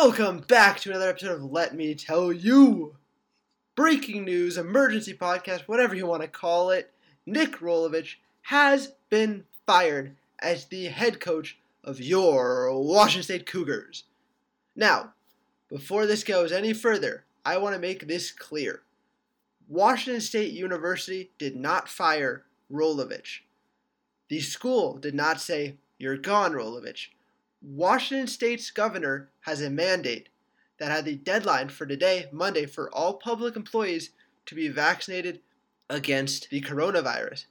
Welcome back to another episode of Let Me Tell You. Breaking news, emergency podcast, whatever you want to call it. Nick Rolovich has been fired as the head coach of your Washington State Cougars. Now, before this goes any further, I want to make this clear. Washington State University did not fire Rolovich. The school did not say, You're gone, Rolovich. Washington State's governor has a mandate that had the deadline for today, Monday, for all public employees to be vaccinated against the coronavirus.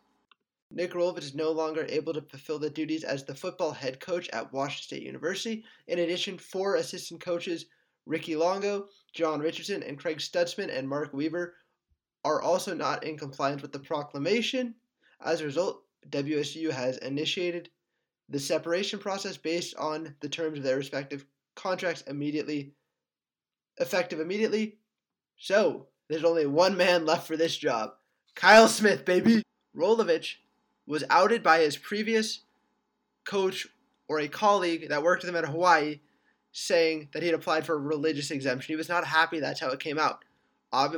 Nick Rolovich is no longer able to fulfill the duties as the football head coach at Washington State University. In addition, four assistant coaches, Ricky Logo, John Richardson, and Craig Stutzman and Mark Weber, are also not in compliance with the proclamation. As a result, WSU has initiated the separation process based on the terms of their respective contracts immediately effective immediately. So, there's only one man left for this job. Kyle Smith, baby. Rolovich was outed by his previous coach or a colleague that worked with him at Hawaii saying that he had applied for a religious exemption. He was not happy that's how it came out.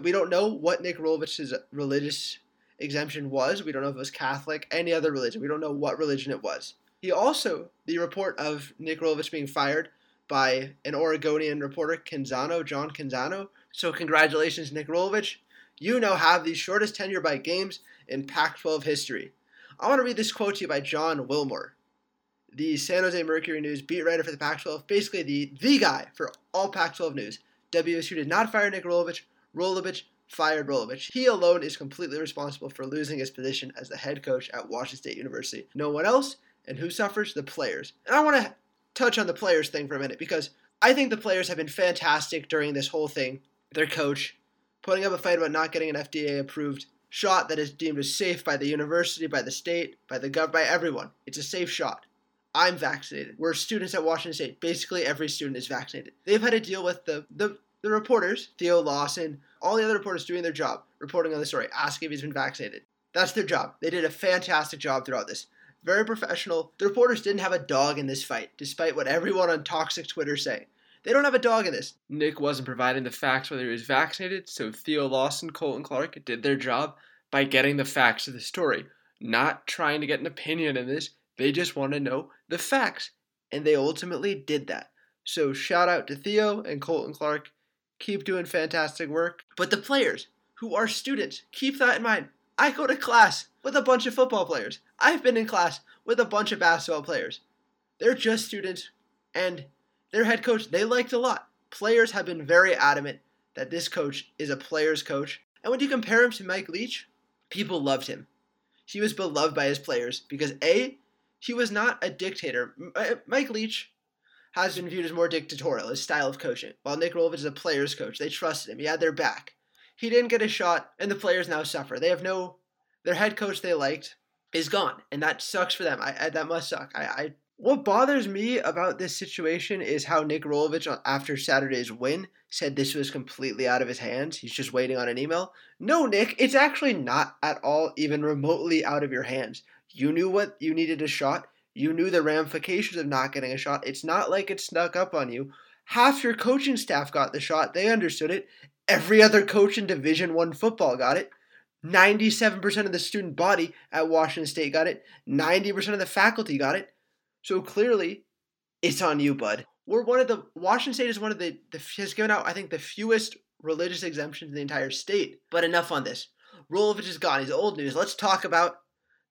We don't know what Nick Rolovich's religious exemption was. We don't know if it was Catholic, any other religion. We don't know what religion it was. He also, the report of Nick Rolovich being fired by an Oregonian reporter, Canzano, John Canzano. So congratulations, Nick Rolovich. You now have the shortest tenure by games in Pac-12 history. I want to read this quote to you by Jon Wilner, the San Jose Mercury News beat writer for the Pac-12, basically the, the guy for all Pac-12 news. WSU did not fire Nick Rolovich. Rolovich fired Rolovich. He alone is completely responsible for losing his position as the head coach at Washington State University. No one else, and who suffers? The players. And I want to touch on the players thing for a minute because I think the players have been fantastic during this whole thing. Their coach putting up a fight about not getting an FDA approved shot that is deemed as safe by the university, by the state, by the gov, by everyone. It's a safe shot. I'm vaccinated. We're students at Washington State. Basically, every student is vaccinated. They've had to deal with the the, the reporters, Theo Lawson, all the other reporters doing their job, reporting on the story, asking if he's been vaccinated. That's their job. They did a fantastic job throughout this very professional. The reporters didn't have a dog in this fight, despite what everyone on toxic Twitter say. They don't have a dog in this. Nick wasn't providing the facts whether he was vaccinated, so Theo Lawson, Colton Clark did their job by getting the facts of the story, not trying to get an opinion in this. They just want to know the facts, and they ultimately did that. So shout out to Theo and Colton Clark. Keep doing fantastic work. But the players, who are students, keep that in mind. I go to class with a bunch of football players. I've been in class with a bunch of basketball players. They're just students, and their head coach they liked a lot. Players have been very adamant that this coach is a player's coach. And when you compare him to Mike Leach, people loved him. He was beloved by his players because A, he was not a dictator. Uh, Mike Leach has been viewed as more dictatorial, his style of coaching, while Nick Rolovich is a player's coach. They trusted him. He had their back. He didn't get a shot, and the players now suffer. They have no. Their head coach they liked is gone, and that sucks for them. I, I that must suck. I, I what bothers me about this situation is how Nick Rolovich, uh, after Saturday's win, said this was completely out of his hands. He's just waiting on an email. No, Nick, it's actually not at all even remotely out of your hands. You knew what you needed a shot. You knew the ramifications of not getting a shot. It's not like it snuck up on you. Half your coaching staff got the shot. They understood it, Every other coach in Division 1 football got it. 97% of the student body at Washington State got it. 90% of the faculty got it. So clearly, it's on you, bud. We're one of the Washington State is one of the, the has given out I think the fewest religious exemptions in the entire state. But enough on this. Rolovich is gone. He's old news. Let's talk about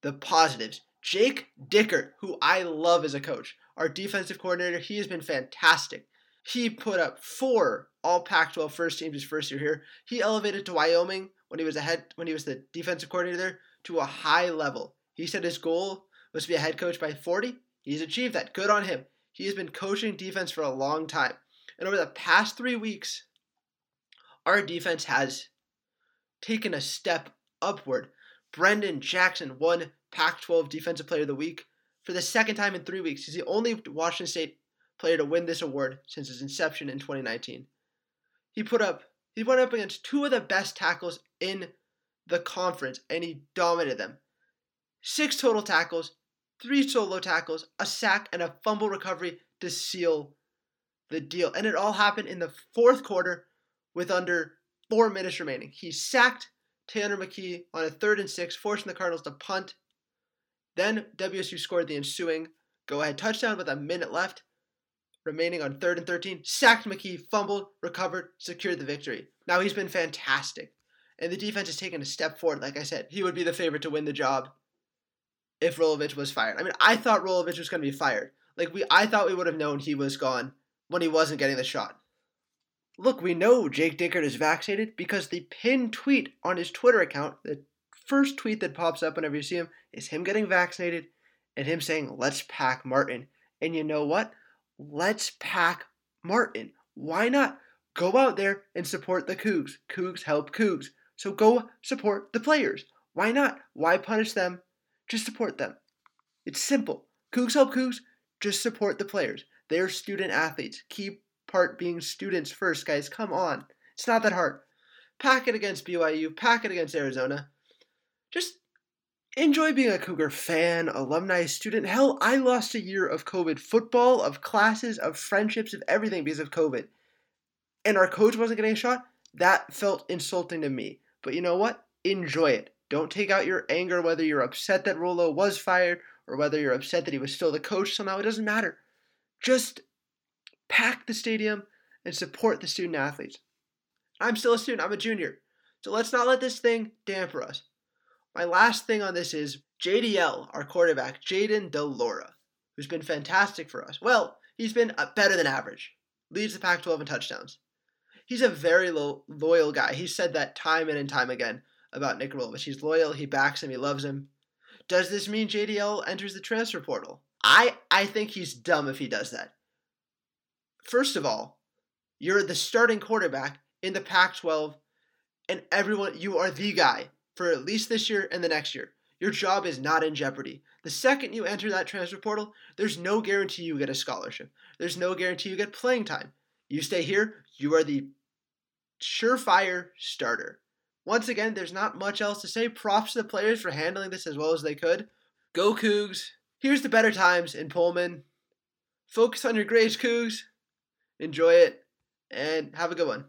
the positives. Jake Dickert, who I love as a coach, our defensive coordinator, he has been fantastic. He put up four all Pac-12 first teams his first year here. He elevated to Wyoming when he was a head when he was the defensive coordinator there to a high level. He said his goal was to be a head coach by 40. He's achieved that. Good on him. He has been coaching defense for a long time. And over the past 3 weeks, our defense has taken a step upward. Brennan Jackson won Pac 12 Defensive Player of the Week for the second time in three weeks. He's the only Washington State player to win this award since its inception in 2019. He put up he went up against two of the best tackles in the conference and he dominated them. Six total tackles, three solo tackles, a sack, and a fumble recovery to seal the deal. And it all happened in the fourth quarter with under four minutes remaining. He sacked Tanner McKee on a third and six, forcing the Cardinals to punt. Then WSU scored the ensuing go ahead touchdown with a minute left remaining on third and 13. Sacked McKee, fumbled, recovered, secured the victory. Now he's been fantastic. And the defense has taken a step forward. Like I said, he would be the favorite to win the job if Rolovich was fired. I mean, I thought Rolovich was going to be fired. Like we, I thought we would have known he was gone when he wasn't getting the shot. Look, we know Jake Dickert is vaccinated because the pinned tweet on his Twitter account, the first tweet that pops up whenever you see him, is him getting vaccinated and him saying, "Let's pack Martin." And you know what? Let's pack Martin. Why not? Go out there and support the Cougs. Cougs help Cougs. So go support the players. Why not? Why punish them? Just support them. It's simple. Cougs help Cougs. Just support the players. They're student athletes. Keep part being students first, guys. Come on. It's not that hard. Pack it against BYU. Pack it against Arizona. Just enjoy being a Cougar fan, alumni, student. Hell, I lost a year of COVID football, of classes, of friendships, of everything because of COVID. And our coach wasn't getting a shot. That felt insulting to me. But you know what? Enjoy it. Don't take out your anger whether you're upset that Rolo was fired or whether you're upset that he was still the coach somehow. It doesn't matter. Just pack the stadium and support the student athletes. I'm still a student, I'm a junior. So let's not let this thing damper us. My last thing on this is JDL, our quarterback, Jayden de Laura, who's been fantastic for us. Well, he's been uh, better than average. Leads the Pac 12 in touchdowns he's a very lo- loyal guy. He said that time in and time again about Nick Rolovich. He's loyal. He backs him. He loves him. Does this mean JDL enters the transfer portal? I I think he's dumb if he does that. First of all, you're the starting quarterback in the Pac-12, and everyone you are the guy for at least this year and the next year. Your job is not in jeopardy. The second you enter that transfer portal, there's no guarantee you get a scholarship. There's no guarantee you get playing time. You stay here, you are the surefire starter. Once again, there's not much else to say. Props to the players for handling this as well as they could. Go Cougs. Here's the better times in Pullman. Focus on your grades, Cougs. Enjoy it, and have a good one.